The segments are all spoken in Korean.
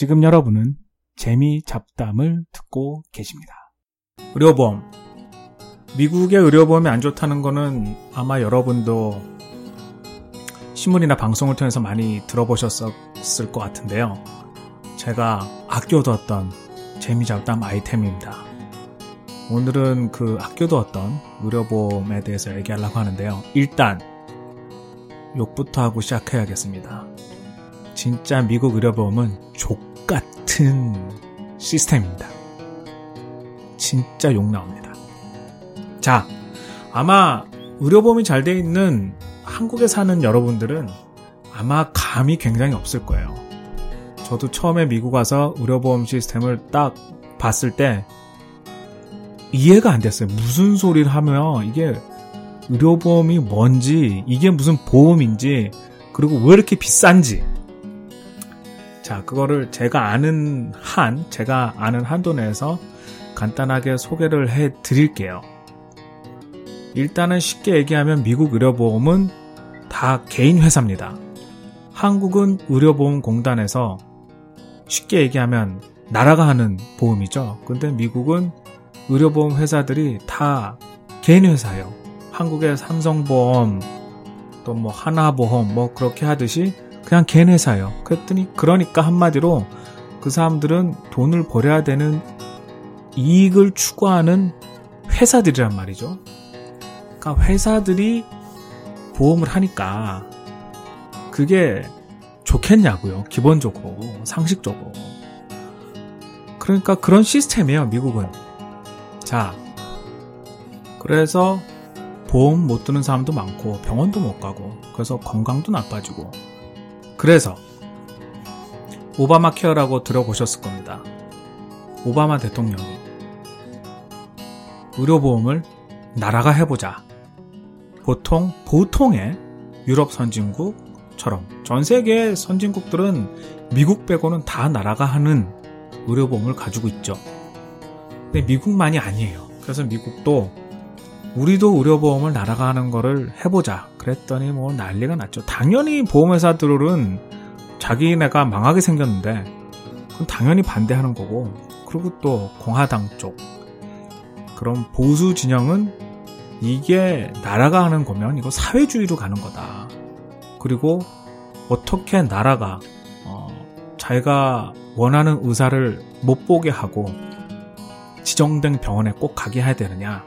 지금 여러분은 재미 잡담을 듣고 계십니다. 의료보험. 미국의 의료보험이 안 좋다는 거는 아마 여러분도 신문이나 방송을 통해서 많이 들어보셨을 것 같은데요. 제가 아껴뒀던 재미 잡담 아이템입니다. 오늘은 그 아껴뒀던 의료보험에 대해서 얘기하려고 하는데요. 일단 욕부터 하고 시작해야겠습니다. 진짜 미국 의료보험은 족 같은 시스템입니다. 진짜 욕 나옵니다. 자, 아마 의료보험이 잘 돼 있는 한국에 사는 여러분들은 아마 감이 굉장히 없을 거예요. 저도 처음에 미국 와서 의료보험 시스템을 딱 봤을 때 이해가 안 됐어요. 무슨 소리를 하면 이게 의료보험이 뭔지, 이게 무슨 보험인지, 그리고 왜 이렇게 비싼지. 자, 그거를 제가 아는 한, 제가 아는 한도 내에서 간단하게 소개를 해 드릴게요. 일단은 쉽게 얘기하면 미국 의료보험은 다 개인 회사입니다. 한국은 의료보험공단에서 쉽게 얘기하면 나라가 하는 보험이죠. 근데 미국은 의료보험 회사들이 다 개인 회사예요. 한국의 삼성보험, 또 뭐 하나보험, 뭐 그렇게 하듯이 그냥 개인 회사예요. 그랬더니 그러니까 한마디로 그 사람들은 돈을 벌여야 되는 이익을 추구하는 회사들이란 말이죠. 그러니까 회사들이 보험을 하니까 그게 좋겠냐고요. 기본적으로, 상식적으로. 그러니까 그런 시스템이에요, 미국은. 자, 그래서 보험 못 드는 사람도 많고 병원도 못 가고 그래서 건강도 나빠지고 그래서 오바마 케어라고 들어보셨을 겁니다. 오바마 대통령이 의료보험을 나라가 해보자. 보통 보통의 유럽 선진국처럼 전 세계 선진국들은 미국 빼고는 다 나라가 하는 의료보험을 가지고 있죠. 근데 미국만이 아니에요. 그래서 미국도 우리도 의료보험을 날아가는 거를 해보자. 그랬더니 뭐 난리가 났죠. 당연히 보험회사들은 자기네가 망하게 생겼는데, 그건 당연히 반대하는 거고, 그리고 또 공화당 쪽, 그런 보수 진영은 이게 나라가 하는 거면 이거 사회주의로 가는 거다. 그리고 어떻게 나라가 어, 자기가 원하는 의사를 못 보게 하고 지정된 병원에 꼭 가게 해야 되느냐.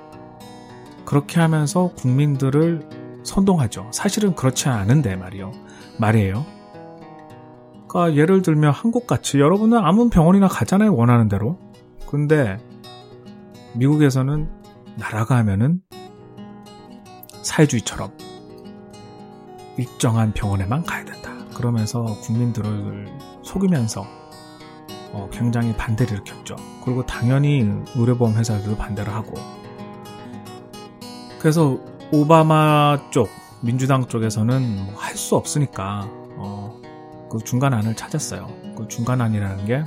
그렇게 하면서 국민들을 선동하죠. 사실은 그렇지 않은데 말이요. 말이에요. 그러니까 예를 들면 한국같이 여러분은 아무 병원이나 가잖아요. 원하는 대로. 근데 미국에서는 나라가 하면은 사회주의처럼 일정한 병원에만 가야 된다. 그러면서 국민들을 속이면서 어, 굉장히 반대를 일으켰죠. 그리고 당연히 의료보험 회사들도 반대를 하고 그래서 오바마 쪽, 민주당 쪽에서는 뭐 할수 없으니까 어, 그 중간안을 찾았어요. 그 중간안이라는 게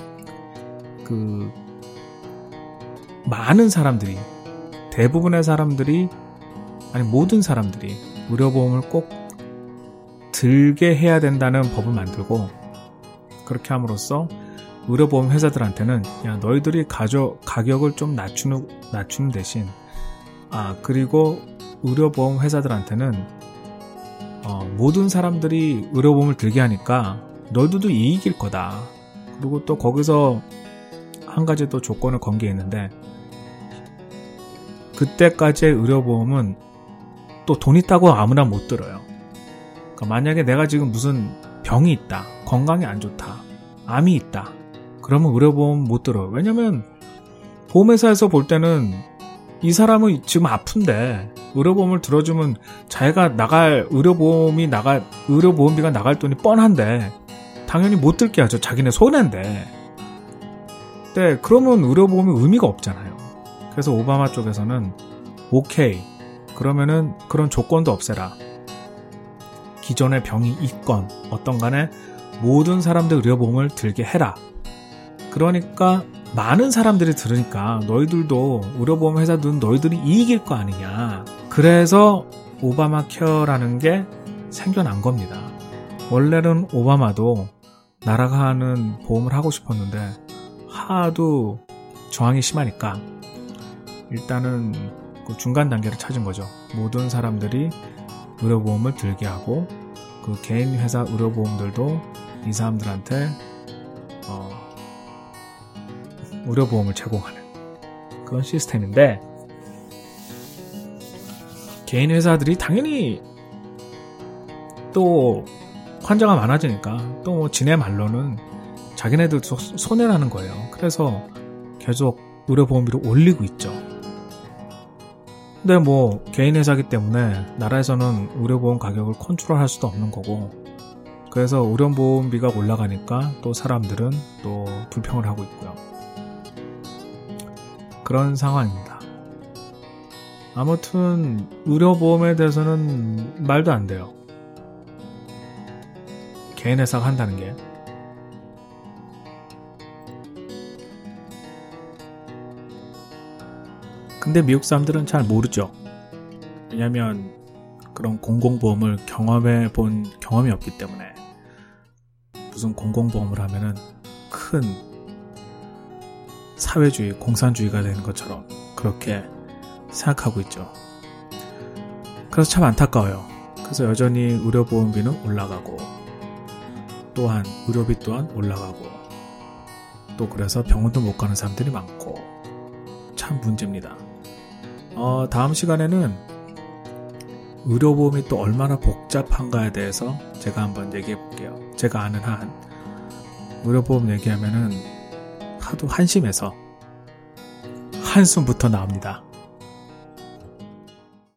그 많은 사람들이 대부분의 사람들이 아니 모든 사람들이 의료보험을 꼭 들게 해야 된다는 법을 만들고 그렇게 함으로써 의료보험 회사들한테는 야 너희들이 가져 가격을 좀 낮추는 낮추는 대신 아, 그리고 의료보험 회사들한테는 어, 모든 사람들이 의료보험을 들게 하니까 너희들도 이익일 거다. 그리고 또 거기서 한 가지 또 조건을 건 게 있는데 그때까지의 의료보험은 또 돈 있다고 아무나 못 들어요. 그러니까 만약에 내가 지금 무슨 병이 있다, 건강이 안 좋다, 암이 있다, 그러면 의료보험 못 들어요. 왜냐면 보험회사에서 볼 때는 이 사람은 지금 아픈데 의료보험을 들어주면 자기가 나갈 의료보험이 나갈 의료보험비가 나갈 돈이 뻔한데 당연히 못 들게 하죠. 자기네 손해인데. 네, 그러면 의료보험이 의미가 없잖아요. 그래서 오바마 쪽에서는 오케이. 그러면은 그런 조건도 없애라. 기존의 병이 있건 어떤 간에 모든 사람들 의료보험을 들게 해라. 그러니까 많은 사람들이 들으니까 너희들도 의료보험 회사들은 너희들이 이익일 거 아니냐. 그래서 오바마 케어라는 게 생겨난 겁니다. 원래는 오바마도 나라가 하는 보험을 하고 싶었는데 하도 저항이 심하니까 일단은 그 중간 단계를 찾은 거죠. 모든 사람들이 의료보험을 들게 하고 그 개인 회사 의료보험들도 이 사람들한테 어, 의료 보험을 제공하는 그런 시스템인데 개인 회사들이 당연히 또 환자가 많아지니까 또 지네 말로는 자기네들도 손해라는 거예요. 그래서 계속 의료보험비를 올리고 있죠. 근데 뭐 개인 회사기 때문에 나라에서는 의료보험 가격을 컨트롤할 수도 없는 거고 그래서 의료보험비가 올라가니까 또 사람들은 또 불평을 하고 있고요. 그런 상황입니다. 아무튼 의료보험에 대해서는 말도 안 돼요. 개인 회사가 한다는 게. 근데 미국 사람들은 잘 모르죠. 왜냐면 그런 공공보험을 경험해 본 경험이 없기 때문에 무슨 공공보험을 하면은 큰 사회주의, 공산주의가 되는 것처럼 그렇게 생각하고 있죠. 그래서 참 안타까워요. 그래서 여전히 의료보험비는 올라가고 또한 의료비 또한 올라가고 또 그래서 병원도 못 가는 사람들이 많고 참 문제입니다. 어, 다음 시간에는 의료보험이 또 얼마나 복잡한가에 대해서 제가 한번 얘기해 볼게요. 제가 아는 한 의료보험 얘기하면은 하도 한심해서 한숨부터 나옵니다.